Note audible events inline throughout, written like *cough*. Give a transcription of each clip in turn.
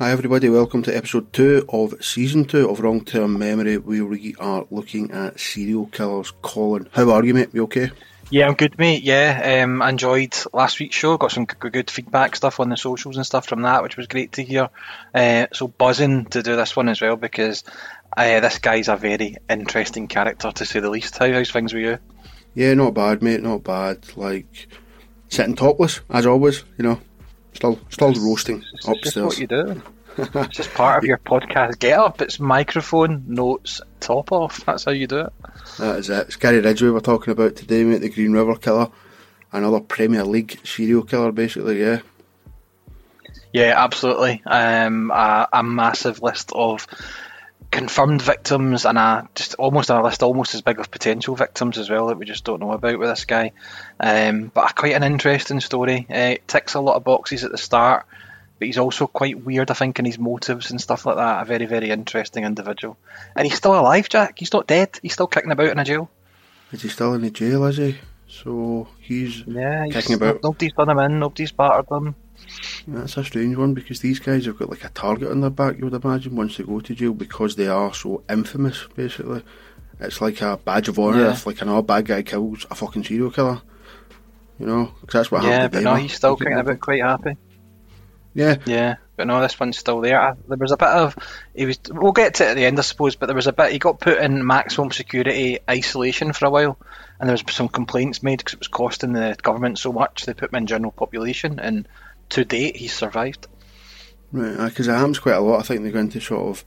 Hi, everybody. Welcome to episode two of season two of Wrong Term Memory, where we are looking at serial killers. Colin, how are you, mate? You okay? Yeah, I'm good, mate. Yeah, um, I enjoyed last week's show. Got some good feedback stuff on the socials and stuff from that, which was great to hear. Uh, so buzzing to do this one as well because uh, this guy's a very interesting character to say the least. How how's things with you? Yeah, not bad, mate. Not bad. Like sitting topless as always. You know, still still roasting It's just upstairs. what you do. *laughs* it's just part of your podcast get up. It's microphone, notes, top off. That's how you do it. That is it. It's Gary Ridgway we're talking about today, mate. The Green River Killer, another Premier League serial killer, basically. Yeah. Yeah, absolutely. Um, a, a massive list of confirmed victims and a just almost a list almost as big of potential victims as well that we just don't know about with this guy. Um, but a, quite an interesting story. Uh, ticks a lot of boxes at the start, but he's also quite weird, I think, in his motives and stuff like that. A very, very interesting individual. And he's still alive, Jack. He's not dead. He's still kicking about in a jail. Is he still in the jail? Is he? So he's Yeah, he's, Kicking about. Nobody's done him in. Nobody's battered him. That's a strange one because these guys have got like a target on their back, you would imagine, once they go to jail because they are so infamous, basically. It's like a badge of honour Yeah. if like another bad guy kills a fucking serial killer. You know, because that's what yeah, happened to but no, eh? he's still kicking about quite happy. Yeah, Yeah, but no, this one's still there. I, there was a bit of he was. We'll get to it at the end, I suppose. But there was a bit. He got put in maximum security isolation for a while, and there was some complaints made because it was costing the government so much. They put him in general population, and to date, he's survived. right, uh, because it happens quite a lot. I think they go into sort of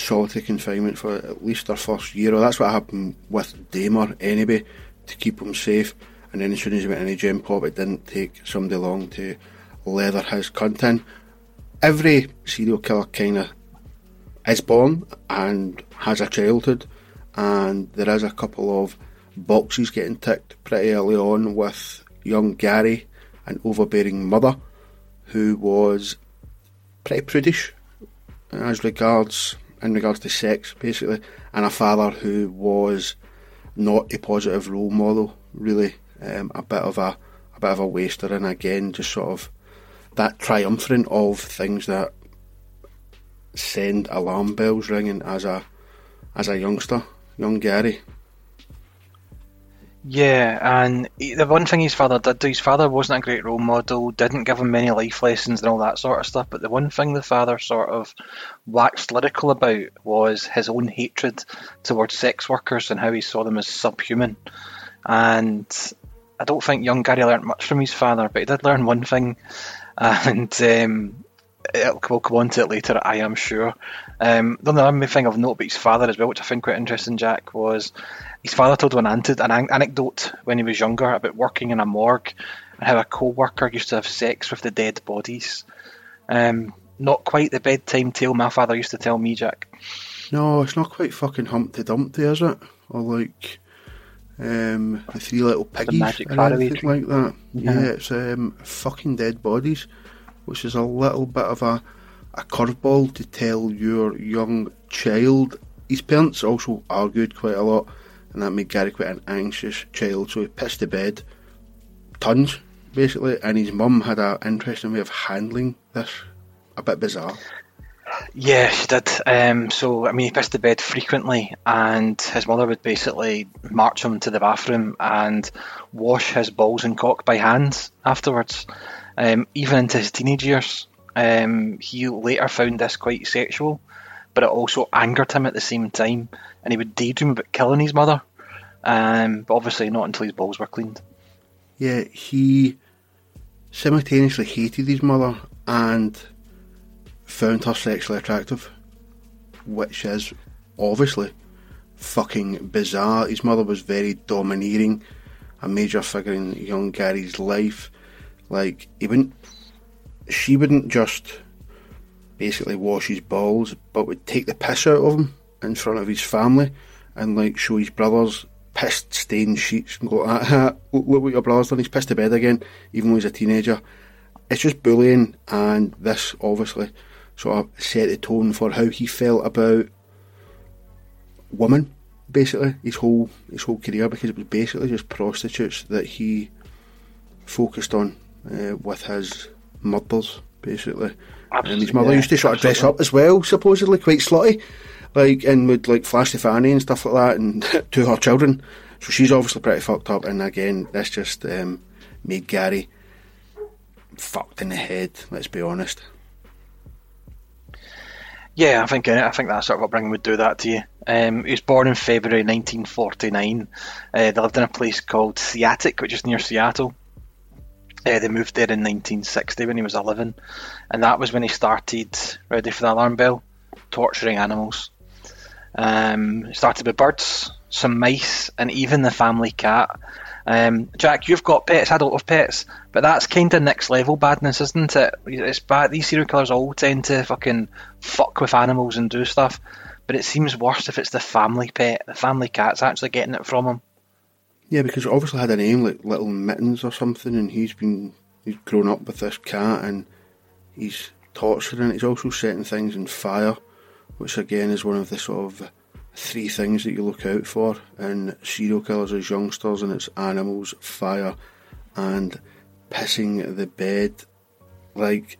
solitary confinement for at least their first year, or that's what happened with Dahmer anyway, to keep him safe. And then as soon as he went into Gen Pop, it didn't take somebody long to leather his content. Every serial killer kind of is born and has a childhood, and there is a couple of boxes getting ticked pretty early on with young Gary, an overbearing mother who was pretty prudish as regards in regards to sex, basically, and a father who was not a positive role model, really, um, a bit of a a bit of a waster, and again, just sort of that triumphant of things that send alarm bells ringing as a as a youngster, young Gary. Yeah, and he, the one thing his father did do, his father wasn't a great role model, didn't give him many life lessons and all that sort of stuff. But the one thing the father sort of waxed lyrical about was his own hatred towards sex workers and how he saw them as subhuman. And I don't think young Gary learnt much from his father, but he did learn one thing, *laughs* and um, we'll come on to it later, I am sure. Um, the other thing of note about his father as well, which I find quite interesting, Jack, was his father told him an, an an- anecdote when he was younger about working in a morgue and how a co-worker used to have sex with the dead bodies. Um, not quite the bedtime tale my father used to tell me, Jack. No, it's not quite fucking Humpty Dumpty, is it? Or like um, the Three Little Piggies or anything Tree. like that. Yeah. Yeah, it's um, fucking dead bodies, which is a little bit of a a curveball to tell your young child. His parents also argued quite a lot, and that made Gary quite an anxious child. So he pissed the bed tons, basically, and his mum had an interesting way of handling this. A bit bizarre. Yeah, she did. Um, so, I mean, he pissed the bed frequently, and his mother would basically march him to the bathroom and wash his balls and cock by hand afterwards, um, even into his teenage years. Um, he later found this quite sexual, but it also angered him at the same time, and he would daydream about killing his mother, um, but obviously not until his balls were cleaned. Yeah, he simultaneously hated his mother and found her sexually attractive, which is obviously fucking bizarre. His mother was very domineering, a major figure in young Gary's life. Like, he wouldn't, she wouldn't just basically wash his balls, but would take the piss out of him in front of his family and like show his brothers pissed stained sheets and go, ah, ah, look look what your brother's done, he's pissed to bed again, even though he's a teenager. It's just bullying, and this obviously sort of set the tone for how he felt about women, basically, his whole his whole career, because it was basically just prostitutes that he focused on uh, with his murders, basically. Absolutely, and his mother yeah, used to sort of dress up as well, supposedly quite slutty, like and would like flash the fanny and stuff like that, and *laughs* to her children. So she's obviously pretty fucked up. And again, this just um, made Gary fucked in the head. Let's be honest. Yeah, I think uh, I think that sort of upbringing would do that to you. Um, he was born in February 1949. Uh, they lived in a place called SeaTac, which is near Seattle. Uh, they moved there in 1960 when he was 11, and that was when he started, ready for the alarm bell, torturing animals. Um, started with birds, some mice, and even the family cat. Um, Jack, you've got pets. I don't pets, but that's kind of next level badness, isn't it? It's bad. These serial killers all tend to fucking fuck with animals and do stuff, but it seems worse if it's the family pet. The family cat's actually getting it from him. Yeah, because obviously had a name like Little Mittens or something, and he's been he's grown up with this cat, and he's torturing. He's also setting things in fire, which again is one of the sort of three things that you look out for in serial killers as youngsters, and it's animals, fire, and pissing the bed. Like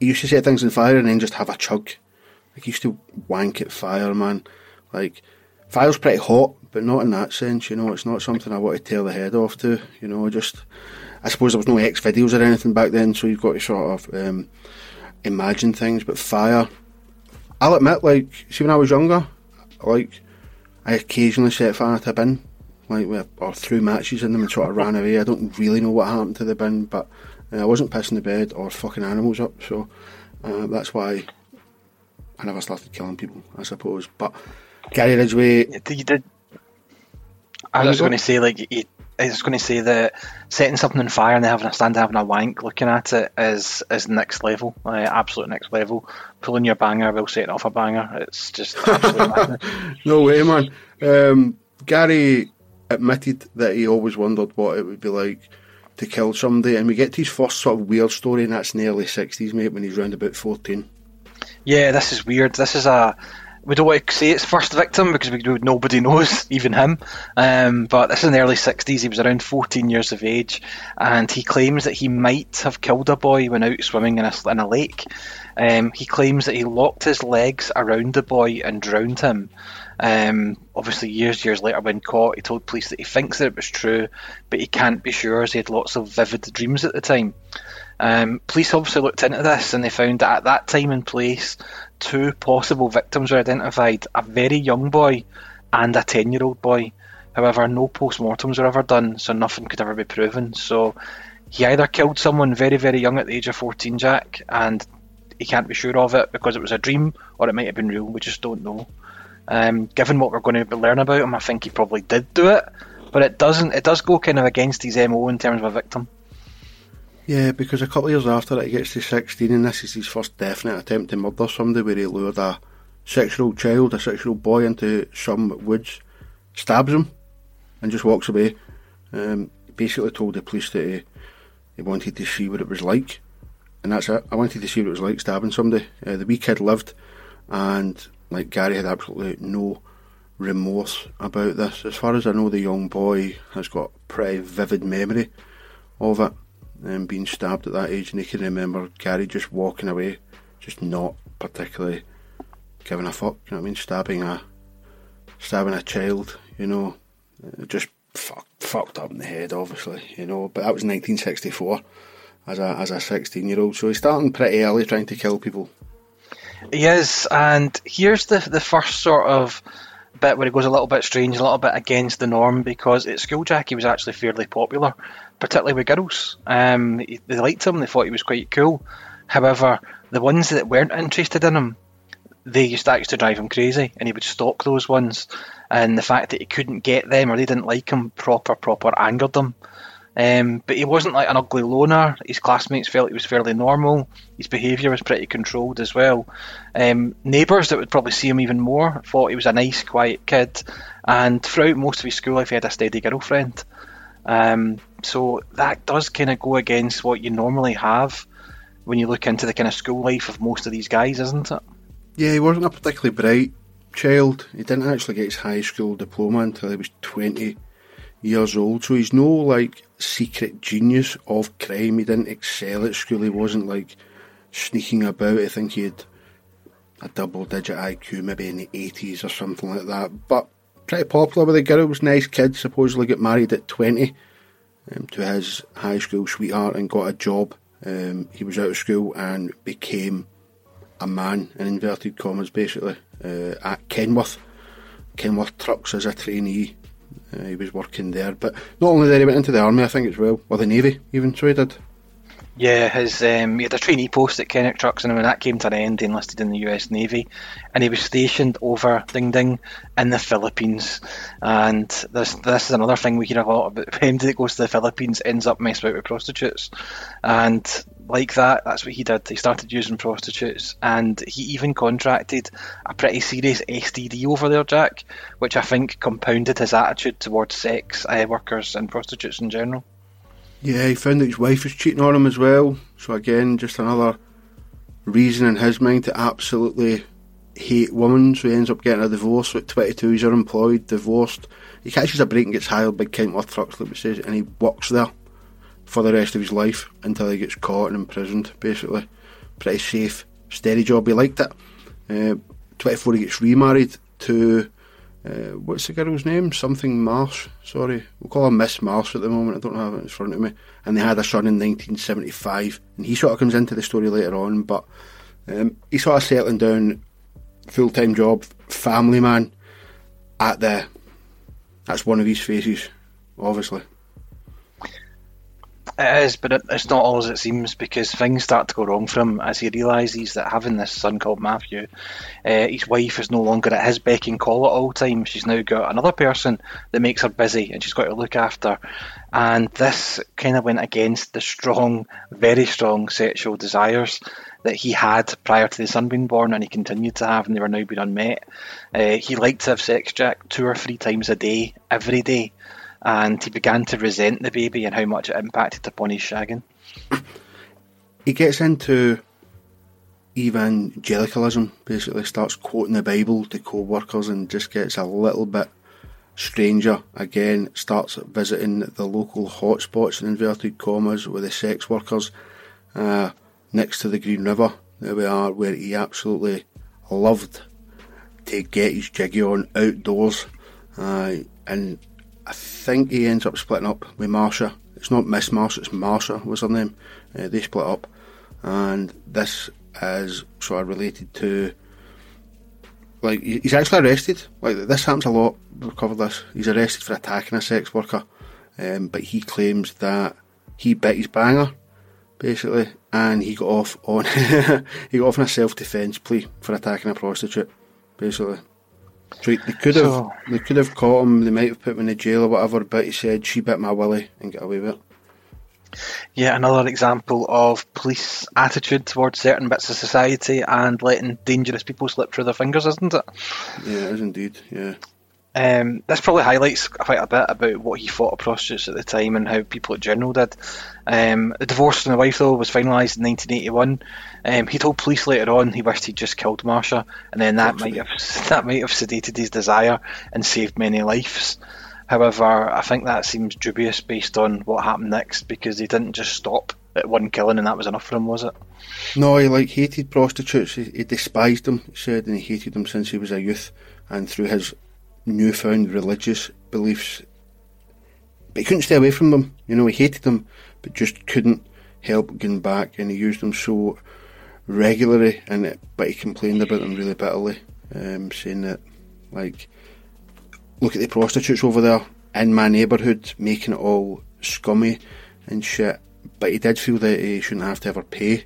he used to set things on fire and then just have a chug. Like he used to wank at fire, man. Like fire's pretty hot, but not in that sense. You know, it's not something I want to tear the head off to. You know, just I suppose there was no X videos or anything back then, so you've got to sort of um, imagine things. But fire, I'll admit, like see when I was younger, like I occasionally set fire to a bin, like or threw matches in them and sort of ran away. I don't really know what happened to the bin, but uh, I wasn't pissing the bed or fucking animals up, so uh, that's why I never started killing people, I suppose. But Gary Ridgway, You did- you did. I was going to say like you, I was going to say that setting something on fire and then having a stand having a wank looking at it is is next level, uh, absolute next level. Pulling your banger while setting off a banger, it's just *laughs* no way, man. Um, Gary admitted that he always wondered what it would be like to kill somebody, and we get to his first sort of weird story, and that's in the early 60s, mate, when he's round about 14. Yeah, this is weird. This is a. We don't want to say it's first victim because we, nobody knows, *laughs* even him. Um, but this is in the early 60s. He was around 14 years of age, and he claims that he might have killed a boy when out swimming in a, in a lake. Um, he claims that he locked his legs around the boy and drowned him. Um, obviously, years years later, when caught, he told police that he thinks that it was true, but he can't be sure as he had lots of vivid dreams at the time. Um, police obviously looked into this and they found that at that time and place, two possible victims were identified a very young boy and a 10 year old boy. However, no post mortems were ever done, so nothing could ever be proven. So he either killed someone very, very young at the age of 14, Jack, and he can't be sure of it because it was a dream, or it might have been real. We just don't know. Um, given what we're going to learn about him, I think he probably did do it, but it doesn't. It does go kind of against his mo in terms of a victim. Yeah, because a couple of years after that, he gets to 16, and this is his first definite attempt to murder somebody where he lured a six year old child, a six year old boy, into some woods, stabs him, and just walks away. Um, basically told the police that he, he wanted to see what it was like, and that's it. I wanted to see what it was like stabbing somebody. Uh, the wee kid lived, and like Gary had absolutely no remorse about this. As far as I know, the young boy has got pretty vivid memory of it um, being stabbed at that age, and he can remember Gary just walking away, just not particularly giving a fuck. You know what I mean? Stabbing a stabbing a child, you know, uh, just fuck, fucked up in the head, obviously, you know. But that was 1964 as a as a 16 year old, so he's starting pretty early trying to kill people. He is, and here's the the first sort of bit where it goes a little bit strange, a little bit against the norm, because at school Jack he was actually fairly popular, particularly with girls. Um, they liked him, they thought he was quite cool. However, the ones that weren't interested in him, they used to actually drive him crazy, and he would stalk those ones. And the fact that he couldn't get them or they didn't like him proper, proper angered them. Um, but he wasn't like an ugly loner. His classmates felt he was fairly normal. His behaviour was pretty controlled as well. Um, neighbours that would probably see him even more thought he was a nice, quiet kid. And throughout most of his school life, he had a steady girlfriend. Um, so that does kind of go against what you normally have when you look into the kind of school life of most of these guys, isn't it? Yeah, he wasn't a particularly bright child. He didn't actually get his high school diploma until he was 20 years old. So he's no like secret genius of crime. He didn't excel at school. He wasn't like sneaking about. I think he had a double digit IQ, maybe in the 80s or something like that. But pretty popular with the girls, nice kid, supposedly got married at 20 um, to his high school sweetheart and got a job. Um, he was out of school and became a man, in inverted commas, basically, uh, at Kenworth. Kenworth Trucks as a trainee. Uh, he was working there, but not only there, he went into the army, I think, as well, or the navy, even so he did. Yeah, his um, he had a trainee post at Kenworth Trucks, and when that came to an end, he enlisted in the U.S. Navy, and he was stationed over Ding Ding in the Philippines. And this this is another thing we hear a lot about. *laughs* Him that goes to the Philippines ends up messing about with prostitutes, and like that, that's what he did. He started using prostitutes, and he even contracted a pretty serious STD over there, Jack, which I think compounded his attitude towards sex uh, workers and prostitutes in general. Yeah, he found that his wife was cheating on him as well. So again, just another reason in his mind to absolutely hate women. So he ends up getting a divorce at 22. He's unemployed, divorced. He catches a break and gets hired by Kenworth Trucks, like we and he works there for the rest of his life until he gets caught and imprisoned. Basically, pretty safe, steady job. He liked it. Uh, 24, he gets remarried to uh, what's the girl's name? Something Marsh. Sorry, we'll call her Miss Marsh at the moment. I don't have it in front of me. And they had a son in 1975, and he sort of comes into the story later on. But um, he's sort of settling down, full time job, family man. At the, that's one of his faces, obviously. It is, but it, it's not all as it seems because things start to go wrong for him as he realises that having this son called Matthew, uh, his wife is no longer at his beck and call at all times. She's now got another person that makes her busy and she's got to look after. And this kind of went against the strong, very strong sexual desires that he had prior to the son being born and he continued to have and they were now being unmet. Uh, he liked to have sex, Jack, two or three times a day, every day and he began to resent the baby and how much it impacted upon his shagging. He gets into evangelicalism, basically starts quoting the Bible to co-workers and just gets a little bit stranger again, starts visiting the local hotspots in inverted commas with the sex workers uh, next to the Green River. There we are, where he absolutely loved to get his jiggy on outdoors. Uh, and think he ends up splitting up with Marsha. It's not Miss Marsha, it's Marsha was her name. Uh, they split up, and this is sort of related to like he's actually arrested. Like this happens a lot. We've covered this. He's arrested for attacking a sex worker, um, but he claims that he bit his banger, basically, and he got off on *laughs* he got off on a self defence plea for attacking a prostitute, basically. So they could have so, they could have caught him. They might have put him in the jail or whatever. But he said she bit my willy and got away with it. Yeah, another example of police attitude towards certain bits of society and letting dangerous people slip through their fingers, isn't it? Yeah, it is indeed. Yeah. Um, this probably highlights quite a bit about what he thought of prostitutes at the time and how people in general did. Um, the divorce from the wife, though, was finalised in 1981. Um, he told police later on he wished he'd just killed Marsha, and then that might have *laughs* that might have sedated his desire and saved many lives. However, I think that seems dubious based on what happened next because he didn't just stop at one killing and that was enough for him, was it? No, he like hated prostitutes. He, he despised them. He said, and he hated them since he was a youth. And through his newfound religious beliefs. But he couldn't stay away from them. You know, he hated them, but just couldn't help going back, and he used them so regularly. And but he complained about them really bitterly, um, saying that, like, look at the prostitutes over there in my neighbourhood, making it all scummy and shit. But he did feel that he shouldn't have to ever pay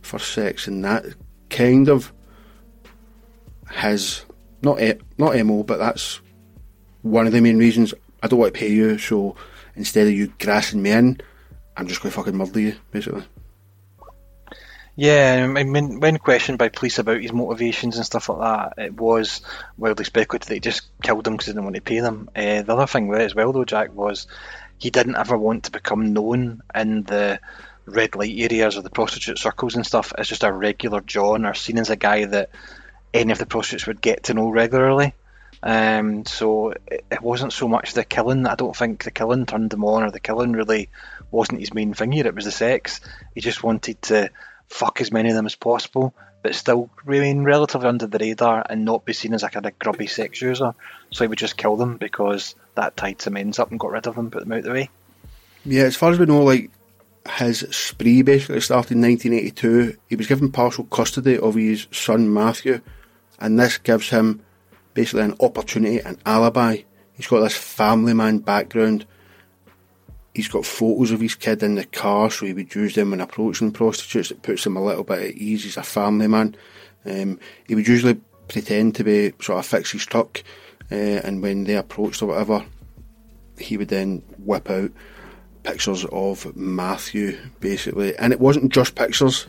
for sex, and that kind of his not not MO, but that's one of the main reasons I don't want to pay you. So instead of you grassing me in, I'm just going to fucking murder you, basically. Yeah, I mean, when questioned by police about his motivations and stuff like that, it was wildly speculated that he just killed them because he didn't want to pay them. Uh, the other thing with it as well, though, Jack, was he didn't ever want to become known in the red light areas or the prostitute circles and stuff as just a regular John or seen as a guy that any of the prostitutes would get to know regularly. Um, so it, it, wasn't so much the killing. I don't think the killing turned them on, or the killing really wasn't his main thing here. It was the sex. He just wanted to fuck as many of them as possible, but still remain relatively under the radar and not be seen as a kind of grubby sex user. So he would just kill them because that tied some ends up and got rid of them, put them out of the way. Yeah, as far as we know, like his spree basically started in 1982. He was given partial custody of his son Matthew, and this gives him basically an opportunity, an alibi. He's got this family man background. He's got photos of his kid in the car, so he would use them when approaching prostitutes. It puts him a little bit at ease. He's a family man. Um, he would usually pretend to be sort of fix his truck, uh, and when they approached or whatever, he would then whip out pictures of Matthew, basically. And it wasn't just pictures,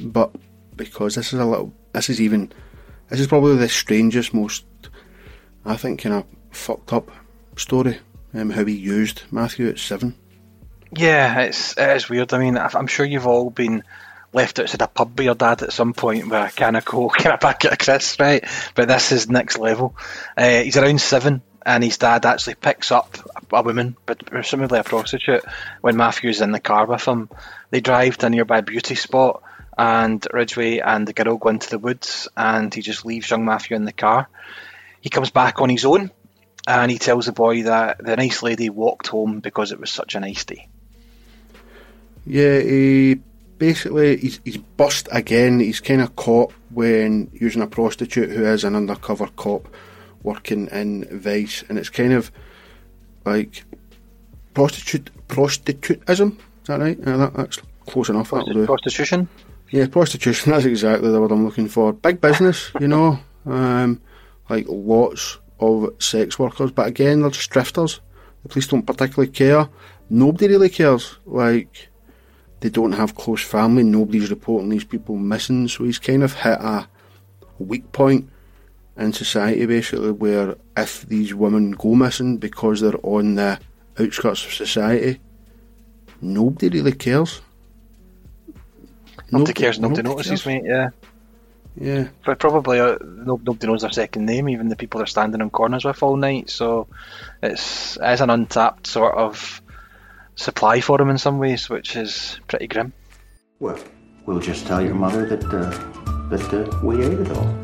but because this is a little, this is even, this is probably the strangest, most, I think, kind of fucked up story. Um, how he used Matthew at seven. Yeah, it's it is weird. I mean, I'm sure you've all been left outside a pub by your dad at some point with a can of coke *laughs* and a packet of crisps, right? But this is next level. Uh, he's around seven, and his dad actually picks up a woman, but presumably a prostitute, when Matthew's in the car with him. They drive to a nearby beauty spot, and Ridgway and the girl go into the woods, and he just leaves young Matthew in the car. He comes back on his own, and he tells the boy that the nice lady walked home because it was such a nice day. Yeah, he basically he's, he's bust again. He's kind of caught when using a prostitute who is an undercover cop working in Vice, and it's kind of like prostitute prostitutism. Is that right? Yeah, that, that's close enough. Prosti- prostitution. Yeah, prostitution. *laughs* That's exactly the word I'm looking for. Big business, you know, um, like lots of sex workers, but again, they're just drifters. The police don't particularly care. Nobody really cares. Like they don't have close family. Nobody's reporting these people missing. So he's kind of hit a weak point in society, basically, where if these women go missing because they're on the outskirts of society, nobody really cares. Nobody, cares, nobody, nobody notices, cares. mate, yeah. Yeah. But probably uh, nobody knows their second name, even the people they're standing on corners with all night, so it's, it's an untapped sort of supply for them in some ways, which is pretty grim. Well, we'll just tell your mother that, uh, that uh, we ate it all.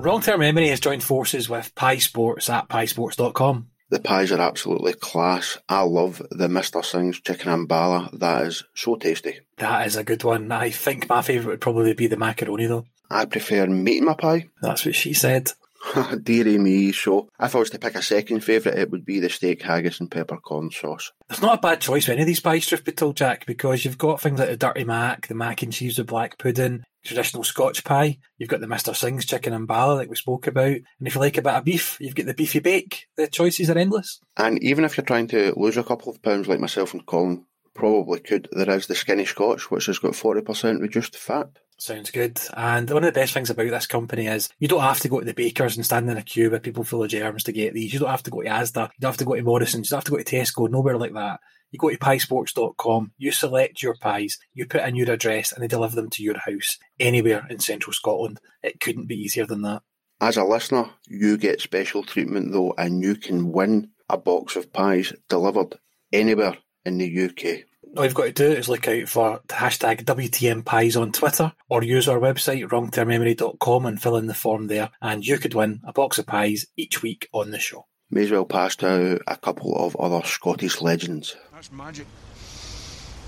Wrong Term Memory has joined forces with Pie Sports at piesports.com. The pies are absolutely class. I love the Mr. Singh's chicken ambala. That is so tasty. That is a good one. I think my favourite would probably be the macaroni though. I prefer meat in my pie. That's what she said. *laughs* Deary me, so if I was to pick a second favourite, it would be the steak haggis and peppercorn sauce. It's not a bad choice for any of these pies, truth be told, Jack, because you've got things like the dirty mac, the mac and cheese with black pudding, traditional Scotch pie. You've got the Mr. Singh's chicken ambala, like we spoke about. And if you like a bit of beef, you've got the beefy bake. The choices are endless. And even if you're trying to lose a couple of pounds, like myself and Colin probably could, there is the skinny Scotch, which has got 40% reduced fat. Sounds good. And one of the best things about this company is you don't have to go to the bakers and stand in a queue with people full of germs to get these. You don't have to go to Asda. You don't have to go to Morrison's. You don't have to go to Tesco. Nowhere like that. You go to piesports.com, you select your pies, you put in your address, and they deliver them to your house anywhere in central Scotland. It couldn't be easier than that. As a listener, you get special treatment though, and you can win a box of pies delivered anywhere in the UK all you've got to do is look out for the hashtag WTM Pies on Twitter or use our website, wrongtermmemory.com, and fill in the form there. And you could win a box of pies each week on the show. May as well pass to a couple of other Scottish legends. That's magic.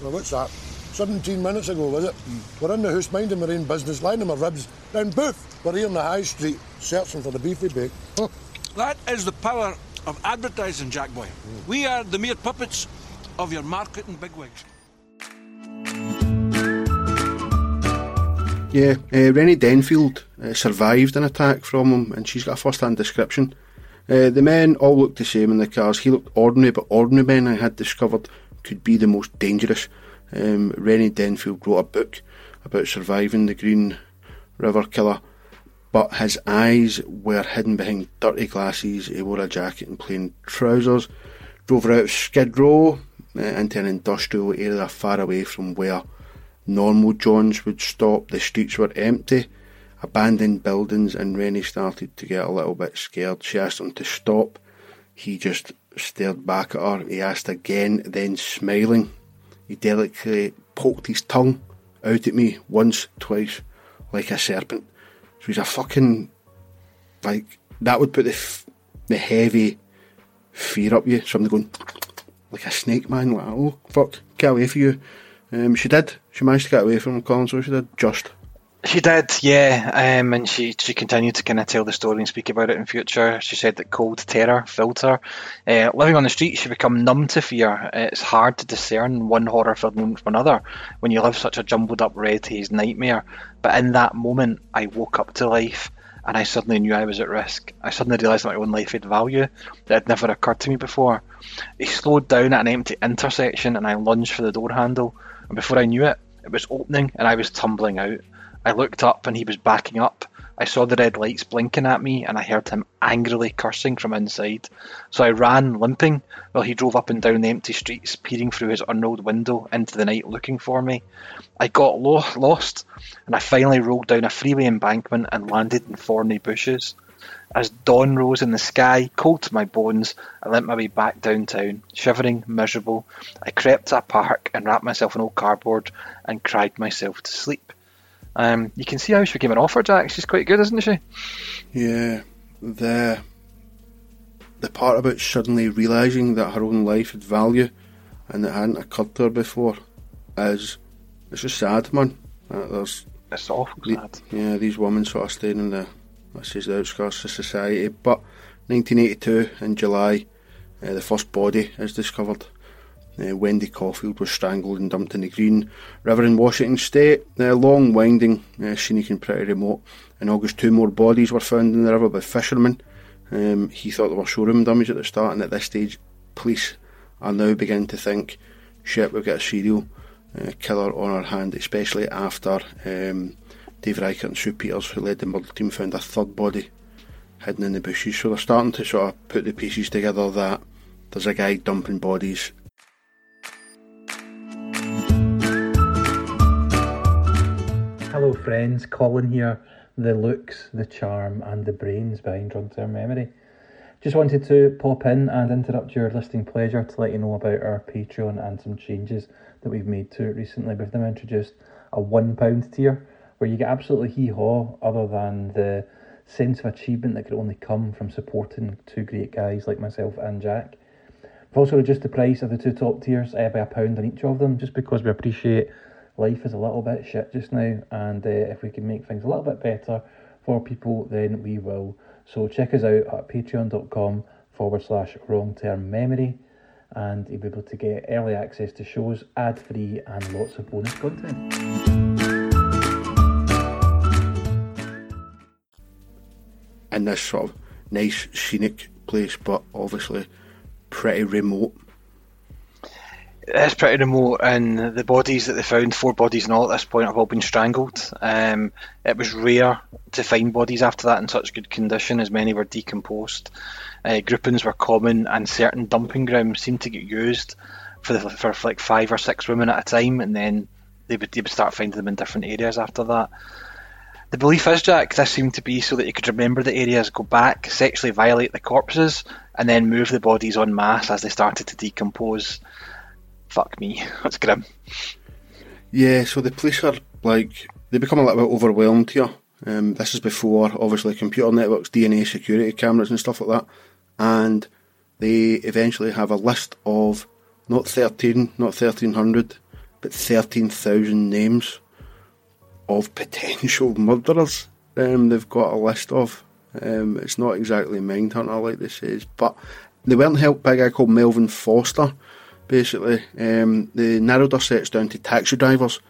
Well, what's that? 17 minutes ago, was it? Mm. We're in the house minding my own business, lining my ribs. Then boof, we're here in the high street searching for the beefy bake. Huh. That is the power of advertising, Jack Boy. Mm. We are the mere puppets of your marketing bigwigs. Yeah, uh, Rene Denfeld uh, survived an attack from him, and she's got a first-hand description. Uh, the men all looked the same in the cars. He looked ordinary, but ordinary men I had discovered could be the most dangerous. Um, Rene Denfeld wrote a book about surviving the Green River Killer, but his eyes were hidden behind dirty glasses. He wore a jacket and plain trousers. Drove out of Skid Row, uh, into an industrial area far away from where normal Johns would stop. The streets were empty, abandoned buildings, and Rene started to get a little bit scared. She asked him to stop. He just stared back at her. He asked again, then smiling, he delicately poked his tongue out at me once, twice, like a serpent. So he's a fucking like that would put the f- the heavy fear up you. Somebody going like a snake, man. Like oh fuck, get away from you. Um, she did. She managed to get away from him, Colin. So she did just. She did, yeah, um, and she she continued to kind of tell the story and speak about it in future. She said that cold terror filled her. Uh, living on the street, she became numb to fear. It's hard to discern one horror filled moment from another when you live such a jumbled up red haze nightmare. But in that moment, I woke up to life and I suddenly knew I was at risk. I suddenly realised that my own life had value that had never occurred to me before. He slowed down at an empty intersection and I lunged for the door handle, and before I knew it, it was opening and I was tumbling out. I looked up and he was backing up. I saw the red lights blinking at me and I heard him angrily cursing from inside. So I ran, limping, while he drove up and down the empty streets, peering through his unrolled window into the night looking for me. I got lo- lost and I finally rolled down a freeway embankment and landed in thorny bushes. As dawn rose in the sky, cold to my bones, I limped my way back downtown, shivering, miserable. I crept to a park and wrapped myself in old cardboard and cried myself to sleep. Um, you can see how she became an offer, Jack. She's quite good, isn't she? Yeah, the the part about suddenly realising that her own life had value and it hadn't occurred to her before is it's just sad, man. Uh, there's It's awful the- sad. yeah, these women sort of staying in the this is the outskirts of society. But 1982 in July, uh, the first body is discovered. Uh, Wendy Coffield was strangled and dumped in the Green River in Washington State. Uh, long, winding, uh, scenic, and pretty remote. In August, two more bodies were found in the river by fishermen. Um, he thought they were showroom dummies at the start, and at this stage, police are now beginning to think, shit, we've got a serial uh, killer on our hand, especially after um, Dave Reichert and Sue Peters, who led the murder team, found a third body hidden in the bushes. So they're starting to sort of put the pieces together that there's a guy dumping bodies. Hello, friends. Colin here. The looks, the charm, and the brains behind Wrong Term Memory. Just wanted to pop in and interrupt your listening pleasure to let you know about our Patreon and some changes that we've made to it recently. We've now introduced a £1 tier where you get absolutely hee haw other than the sense of achievement that could only come from supporting two great guys like myself and Jack. We've also reduced the price of the two top tiers uh, by a pound on each of them just because we appreciate life is a little bit shit just now, and uh, if we can make things a little bit better for people, then we will. So check us out at patreon.com forward slash wrong term memory, and you'll be able to get early access to shows, ad free, and lots of bonus content. in this sort of nice scenic place, but obviously pretty remote. It's pretty remote, and the bodies that they found, four bodies in all at this point, have all been strangled. Um, it was rare to find bodies after that in such good condition, as many were decomposed. Uh, groupings were common, and certain dumping grounds seemed to get used for, the, for like five or six women at a time, and then they would, they would start finding them in different areas after that. The belief is, Jack, this seemed to be so that you could remember the areas, go back, sexually violate the corpses, and then move the bodies en masse as they started to decompose. Fuck me, *laughs* that's grim. Yeah, so the police are like they become a little bit overwhelmed here. Um, this is before obviously computer networks, DNA security cameras, and stuff like that, and they eventually have a list of not thirteen, not thirteen hundred, but thirteen thousand names of potential *laughs* murderers. Um, they've got a list of. Um, it's not exactly Mindhunter like this is, but they weren't helped by a guy called Melvin Foster. Basically, um, they narrowed their sets down to taxi drivers,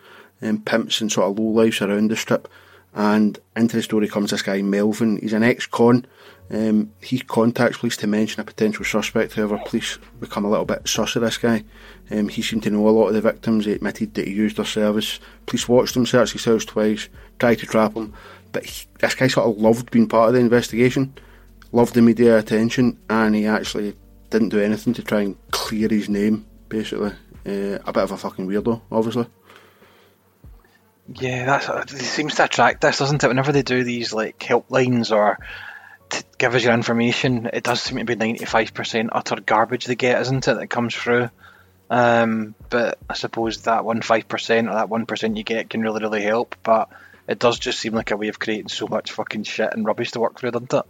and pimps, and sort of low lives around the strip. And into the story comes this guy Melvin. He's an ex-con. Um, he contacts police to mention a potential suspect. However, police become a little bit sus of this guy. Um, he seemed to know a lot of the victims. He admitted that he used their service. Police watched him search his house twice, tried to trap him, but he, this guy sort of loved being part of the investigation, loved the media attention, and he actually didn't do anything to try and clear his name. Basically, uh, a bit of a fucking weirdo, obviously. Yeah, that's it seems to attract this, doesn't it? Whenever they do these like helplines or give us your information, it does seem to be ninety five percent utter garbage they get, isn't it? That comes through. Um, but I suppose that one five percent or that one percent you get can really really help. But it does just seem like a way of creating so much fucking shit and rubbish to work through, doesn't it?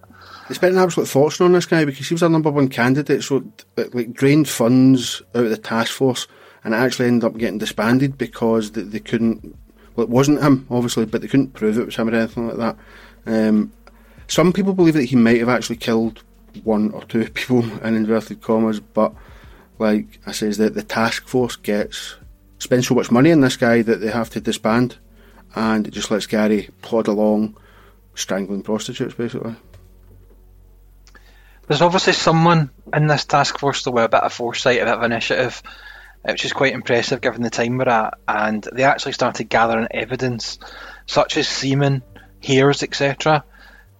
They spent an absolute fortune on this guy because he was our number one candidate, so it, like drained funds out of the task force, and actually ended up getting disbanded because they, they couldn't. Well, it wasn't him, obviously, but they couldn't prove it was him or anything like that. Um, some people believe that he might have actually killed one or two *laughs* people in inverted commas, but like I says, that the task force gets spends so much money on this guy that they have to disband, and it just lets Gary plod along, strangling prostitutes basically. There's obviously someone in this task force though with a bit of foresight, a bit of initiative, which is quite impressive given the time we're at. And they actually started gathering evidence, such as semen, hairs, etc.,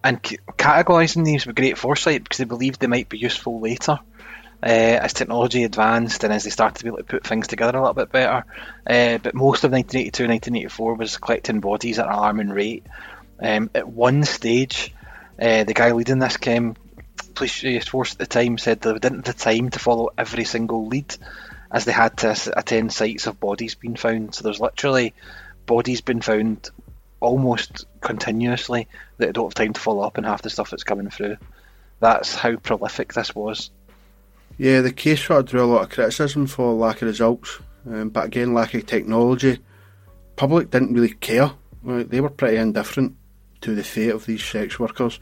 and c- categorising these with great foresight because they believed they might be useful later. Uh, as technology advanced and as they started to be able to put things together a little bit better. Uh, but most of 1982 and 1984 was collecting bodies at an alarming rate. Um, at one stage, uh, the guy leading this came police force at the time said they didn't have the time to follow every single lead as they had to attend sites of bodies being found. So there's literally bodies being found almost continuously that they don't have time to follow up on half the stuff that's coming through. That's how prolific this was. Yeah, the case sort of drew a lot of criticism for lack of results, um, but again, lack of technology. Public didn't really care. Like, they were pretty indifferent to the fate of these sex workers,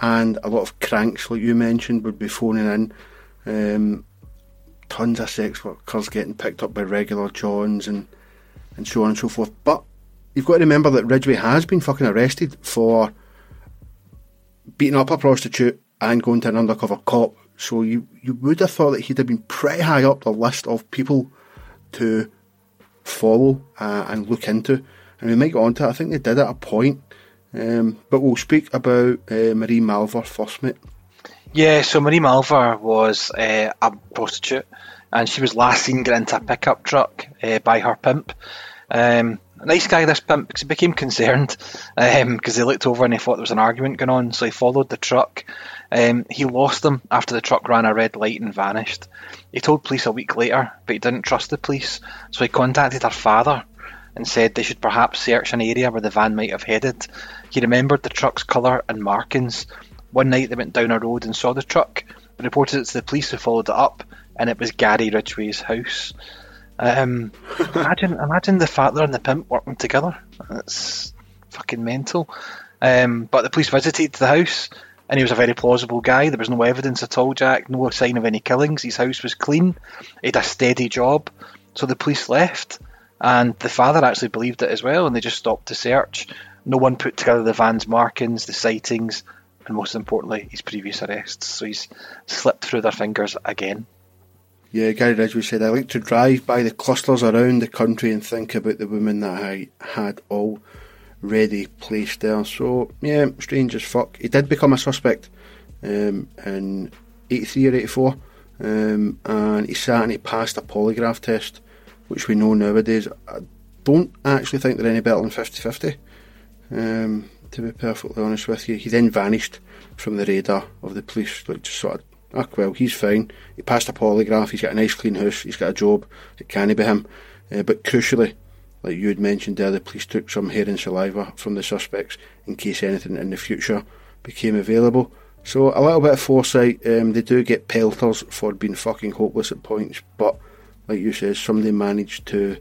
and a lot of cranks, like you mentioned, would be phoning in. Um, tons of sex workers getting picked up by regular Johns and and so on and so forth. But you've got to remember that Ridgway has been fucking arrested for beating up a prostitute and going to an undercover cop. So you, you would have thought that he'd have been pretty high up the list of people to follow uh, and look into. And we might get on to it. I think they did at a point. Um, but we'll speak about uh, Marie Malvar first, mate. Yeah, so Marie Malvar was uh, a prostitute, and she was last seen getting into a pickup truck uh, by her pimp. Um, nice guy, this pimp, because he became concerned because he looked over and he thought there was an argument going on, so he followed the truck. Um, he lost them after the truck ran a red light and vanished. He told police a week later, but he didn't trust the police, so he contacted her father and said they should perhaps search an area where the van might have headed. He remembered the truck's colour and markings. One night they went down a road and saw the truck, but reported it to the police who followed it up, and it was Gary Ridgway's house. Um, *laughs* imagine, imagine the father and the pimp working together. That's fucking mental. Um, but the police visited the house, and he was a very plausible guy. There was no evidence at all, Jack. No sign of any killings. His house was clean. He had a steady job. So the police left, and the father actually believed it as well, and they just stopped to search. No one put together the van's markings, the sightings, and most importantly, his previous arrests. So he's slipped through their fingers again. Yeah, Gary Ridgway said, I like to drive by the clusters around the country and think about the women that I had already placed there. So, yeah, strange as fuck. He did become a suspect um, in 83 or 84, um, and he sat and he passed a polygraph test, which we know nowadays. I don't actually think they're any better than 50 50, um, to be perfectly honest with you. He then vanished from the radar of the police, like just sort of Ah, well, he's fine. He passed a polygraph. He's got a nice clean house. He's got a job. It can't be him. Uh, but crucially, like you had mentioned there, the police took some hair and saliva from the suspects in case anything in the future became available. So a little bit of foresight. Um, they do get pelters for being fucking hopeless at points, but like you said, somebody managed to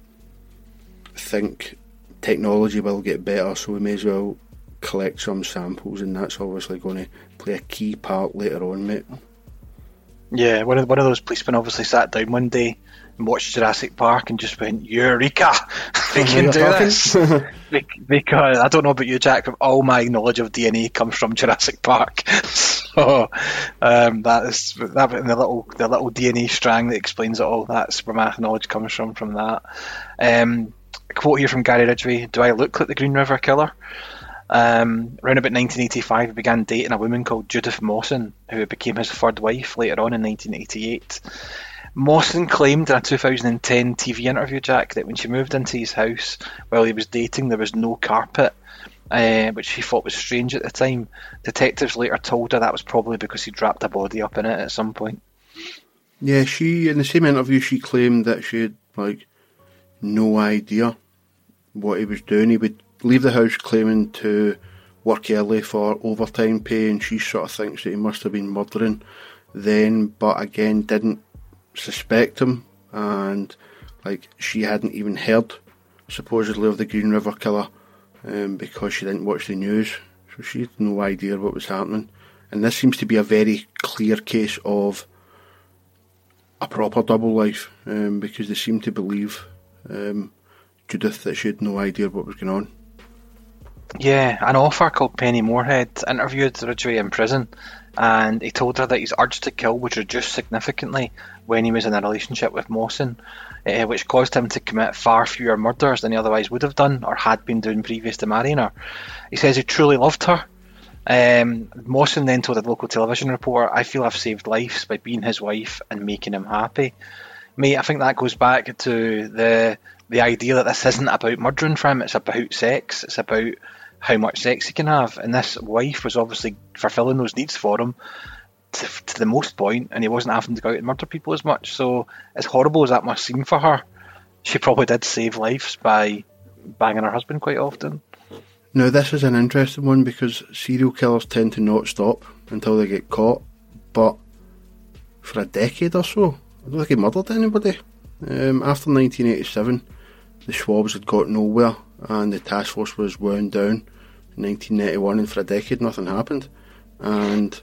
think technology will get better, so we may as well collect some samples, and that's obviously going to play a key part later on, mate. Yeah, one of one of those policemen obviously sat down one day and watched Jurassic Park and just went, "Eureka! *laughs* we can do this." *laughs* Because I don't know about you, Jack, but all my knowledge of DNA comes from Jurassic Park. *laughs* so um, that is that and the little the little DNA strang that explains it all. That's where my knowledge comes from. From that, um, a quote here from Gary Ridgway: "Do I look like the Green River Killer?" Um, around about 1985, he began dating a woman called Judith Mawson, who became his third wife later on in 1988. Mawson claimed in a 2010 TV interview, Jack, that when she moved into his house while he was dating, there was no carpet, uh, which he thought was strange at the time. Detectives later told her that was probably because he dropped a body up in it at some point. Yeah, she in the same interview she claimed that she had like no idea what he was doing. He would leave the house claiming to work early for overtime pay, and she sort of thinks that he must have been murdering then, but again didn't suspect him, and like she hadn't even heard supposedly of the Green River killer um, because she didn't watch the news, so she had no idea what was happening. And this seems to be a very clear case of a proper double life um, because they seem to believe um, Judith that she had no idea what was going on. Yeah, an author called Penny Moorhead interviewed Ridgway in prison, and he told her that his urge to kill would reduce significantly when he was in a relationship with Mawson, uh, which caused him to commit far fewer murders than he otherwise would have done or had been doing previous to marrying her. He says he truly loved her. Um, Mawson then told a local television reporter, I feel I've saved lives by being his wife and making him happy. Mate, I think that goes back to the the idea that this isn't about murdering for him, it's about sex, it's about how much sex he can have. And this wife was obviously fulfilling those needs for him to, to the most point, and he wasn't having to go out and murder people as much. So, as horrible as that must seem for her, she probably did save lives by banging her husband quite often. Now, this is an interesting one because serial killers tend to not stop until they get caught, but for a decade or so, I don't think he murdered anybody. Um, after 1987, the Schwabs had got nowhere and the task force was wound down in 1991 and for a decade nothing happened and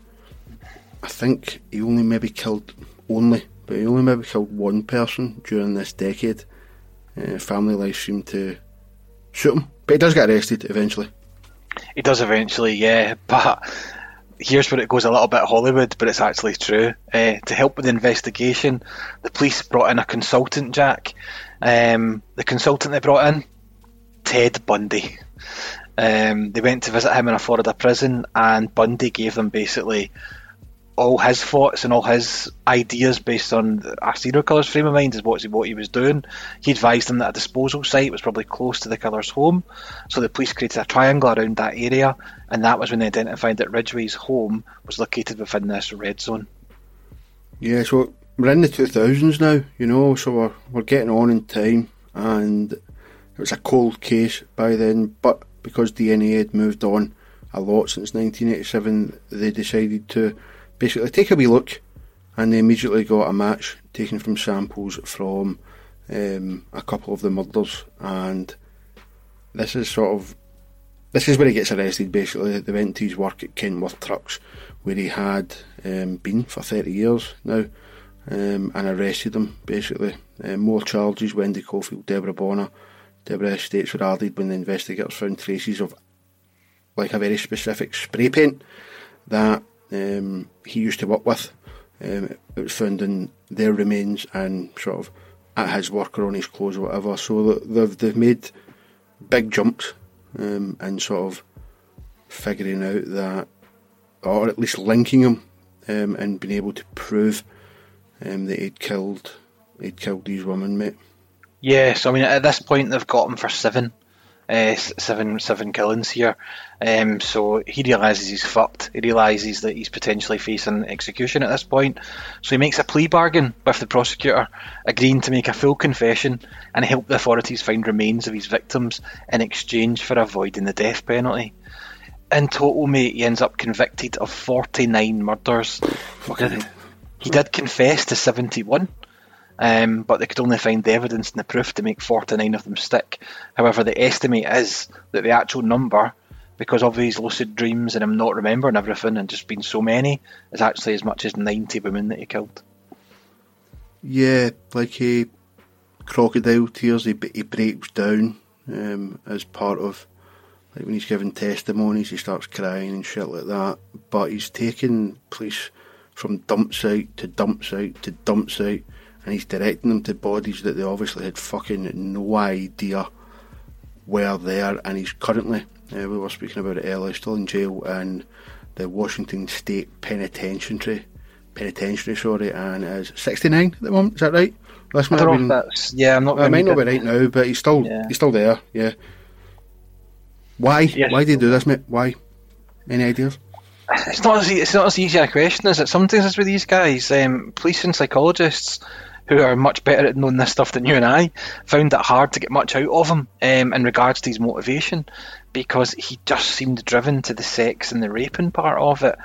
I think he only maybe killed only but he only maybe killed one person during this decade uh, family life seemed to shoot him but he does get arrested eventually he does eventually yeah but here's where it goes a little bit Hollywood, but it's actually true. Uh, to help with the investigation, the police brought in a consultant, Jack. Um, the consultant they brought in, Ted Bundy. Um, they went to visit him in a Florida prison, and Bundy gave them basically all his thoughts and all his ideas based on a serial killer's frame of mind is what he, what he was doing. He advised them that a disposal site was probably close to the killer's home, so the police created a triangle around that area, and that was when they identified that Ridgway's home was located within this red zone. Yeah, so we're in the 2000s now, you know, so we're, we're getting on in time, and it was a cold case by then, but because DNA had moved on a lot since 1987, they decided to basically take a wee look, and they immediately got a match taken from samples from um, a couple of the murders, and this is sort of this is where he gets arrested. Basically, they went to his work at Kenworth Trucks, where he had um, been for 30 years now, um, and arrested him. Basically, um, more charges: Wendy Coffield, Deborah Bonner. Deborah Estes were added when the investigators found traces of like a very specific spray paint that um, he used to work with. Um, it was found in their remains and sort of at his work or on his clothes or whatever. So they've, they've made big jumps um, and sort of figuring out that, or at least linking him um, and being able to prove um, that he'd killed he'd killed these women, mate. Yes, I mean at this point they've got him for seven, uh, seven, seven killings here. Um, so he realizes he's fucked. He realizes that he's potentially facing execution at this point. So he makes a plea bargain with the prosecutor, agreeing to make a full confession and help the authorities find remains of his victims in exchange for avoiding the death penalty. In total, mate, he ends up convicted of 49 murders. He did confess to 71. Um, but they could only find the evidence and the proof to make 49 of them stick. However, the estimate is that the actual number, because of his lucid dreams and him not remembering everything and just being so many, is actually as much as 90 women that he killed. Yeah, like he crocodile tears, he, he breaks down um, as part of like when he's giving testimonies, he starts crying and shit like that. But he's taking police from dump site to dump site to dump site and he's directing them to bodies that they obviously had fucking no idea were there. And he's currently, uh, we were speaking about it earlier, still in jail in the Washington State Penitentiary. Penitentiary, sorry, and is 69 at the moment. Is that right? This might been, yeah, I'm not. It might not be right now, but he's still yeah. he's still there. Yeah. Why? Yes. Why did he do this, mate? Why? Any ideas? It's not as it's not as easy a question as it sometimes is with these guys. Um, police and psychologists who are much better at knowing this stuff than you and I found it hard to get much out of him um, in regards to his motivation because he just seemed driven to the sex and the raping part of it.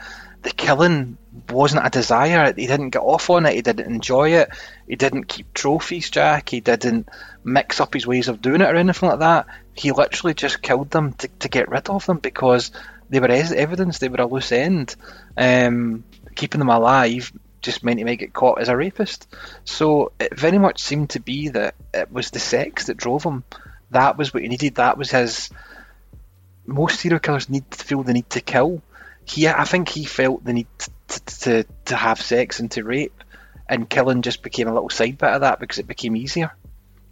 The killing wasn't a desire. He didn't get off on it. He didn't enjoy it. He didn't keep trophies, Jack. He didn't mix up his ways of doing it or anything like that. He literally just killed them to, to get rid of them because they were evidence. They were a loose end. Um, keeping them alive just meant he might get caught as a rapist. So it very much seemed to be that it was the sex that drove him. That was what he needed. That was his. Most serial killers need to feel the need to kill. He, I think, he felt the need to, to to have sex and to rape, and killing just became a little side bit of that because it became easier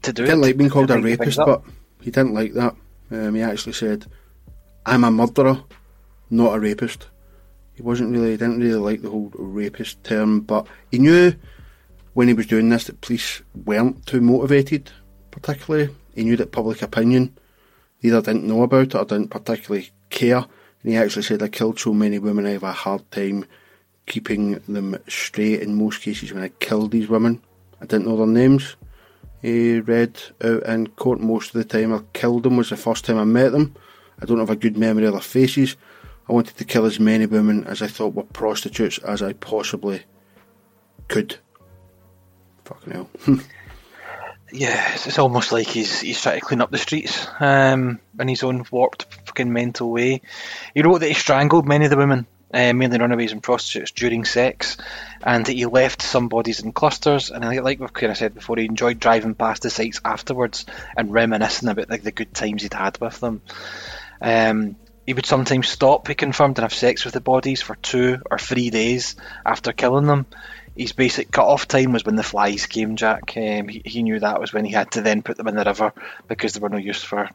to do. He didn't it, like being called a rapist, but he didn't like that. Um, he actually said, "I'm a murderer, not a rapist." He wasn't really, he didn't really like the whole rapist term, but he knew when he was doing this that police weren't too motivated, particularly. He knew that public opinion either didn't know about it or didn't particularly care. And he actually said, I killed so many women, I have a hard time keeping them straight in most cases when I killed these women. I didn't know their names. He read out in court most of the time I killed them was the first time I met them. I don't have a good memory of their faces. I wanted to kill as many women as I thought were prostitutes as I possibly could. Fucking hell. *laughs* Yeah, it's, almost like he's he's trying to clean up the streets um, in his own warped fucking mental way. He wrote that he strangled many of the women, uh, mainly runaways and prostitutes, during sex, and that he left some bodies in clusters. And like we've kind of said before, he enjoyed driving past the sites afterwards and reminiscing about like the good times he'd had with them. Um, he would sometimes stop, he confirmed, and have sex with the bodies for two or three days after killing them. His basic cut-off time was when the flies came, Jack. Um, he, he knew that was when he had to then put them in the river because they were no use for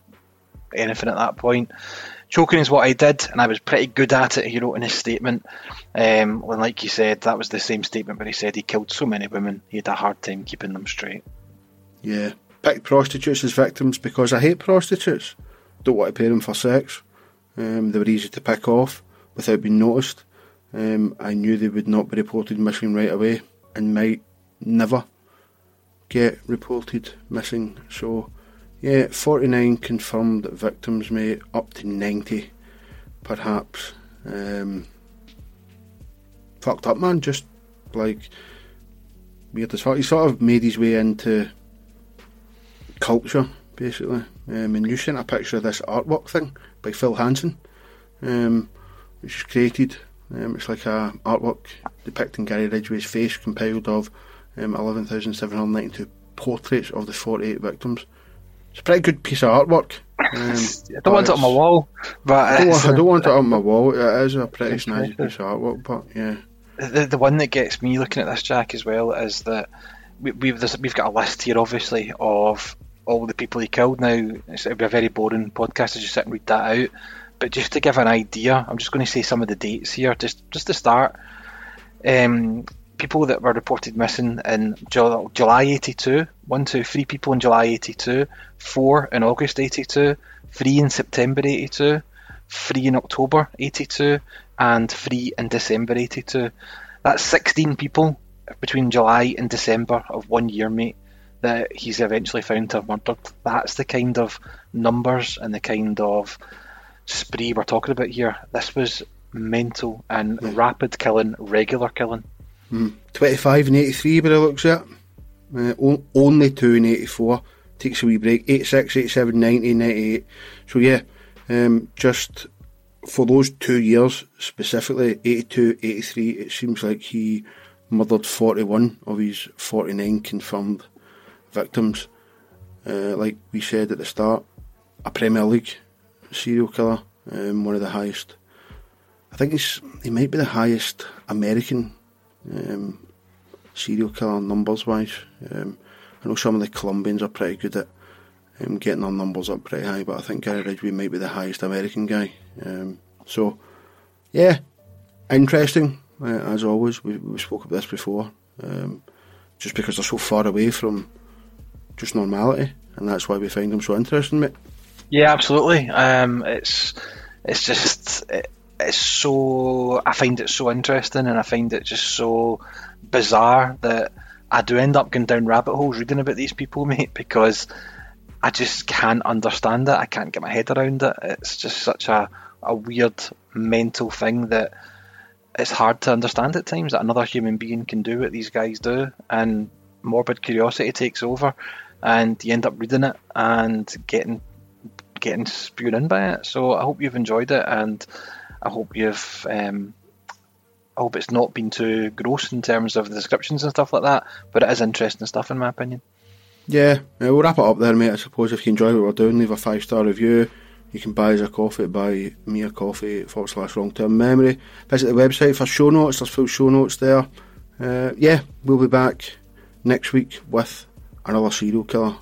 anything at that point. Choking is what I did, and I was pretty good at it, he wrote in his statement. Um, and like you said, that was the same statement where he said he killed so many women, he had a hard time keeping them straight. Yeah. Picked prostitutes as victims because I hate prostitutes. Don't want to pay them for sex. Um, they were easy to pick off without being noticed. Um, I knew they would not be reported missing right away and might never get reported missing. So, yeah, 49 confirmed victims, mate, up to 90 perhaps. Um, fucked up, man. Just like weird as fuck. He sort of made his way into culture, basically. Um, and you sent a picture of this artwork thing by Phil Hansen, um, which is created. Um, it's like a artwork depicting Gary Ridgway's face, compiled of um, 11,792 portraits of the 48 victims. It's a pretty good piece of artwork. Um, *laughs* I don't want it on my wall, but I don't, I don't want it on my wall. It is a pretty snazzy piece of artwork, but yeah. the the one that gets me looking at this Jack as well is that we, we've we've got a list here obviously of all the people he killed. Now it's, it'd be a very boring podcast to just sit and read that out, but just to give an idea, I'm just going to say some of the dates here, just just to start. Um, people that were reported missing in Ju- July 82, one, two, three people in July 82, four in August 82, three in September 82, three in October 82, and three in December 82. That's 16 people between July and December of one year, mate, that he's eventually found to have murdered. That's the kind of numbers and the kind of spree we're talking about here. This was mental and rapid killing, regular killing. 25 and 83 by the looks it. Uh, only 2 and 84. Takes a wee break. 86, 87, 90, 98. So yeah, um, just for those two years specifically, 82, 83, it seems like he murdered 41 of his 49 confirmed victims. Uh, like we said at the start, a Premier League serial killer, um, one of the highest. I think he's he might be the highest American um, serial killer numbers wise. Um, I know some of the Colombians are pretty good at um, getting their numbers up pretty high, but I think Gary Ridgway might be the highest American guy. Um, so, yeah, interesting uh, as always. We, we spoke about this before, um, just because they're so far away from just normality, and that's why we find them so interesting, mate. Yeah, absolutely. Um, it's it's just it, it's so I find it so interesting and I find it just so bizarre that I do end up going down rabbit holes reading about these people, *laughs* mate, because I just can't understand it. I can't get my head around it. It's just such a, a weird mental thing that it's hard to understand at times that another human being can do what these guys do and morbid curiosity takes over and you end up reading it and getting getting spewed in by it. So I hope you've enjoyed it and I hope you've um, I hope it's not been too gross in terms of the descriptions and stuff like that, but it is interesting stuff in my opinion. Yeah, we'll wrap it up there, mate. I suppose if you enjoy what we're doing, leave a five star review. You can buy us a coffee, buy me a coffee forward slash wrong term memory. Visit the website for show notes, there's full show notes there. Uh, yeah, we'll be back next week with another serial killer.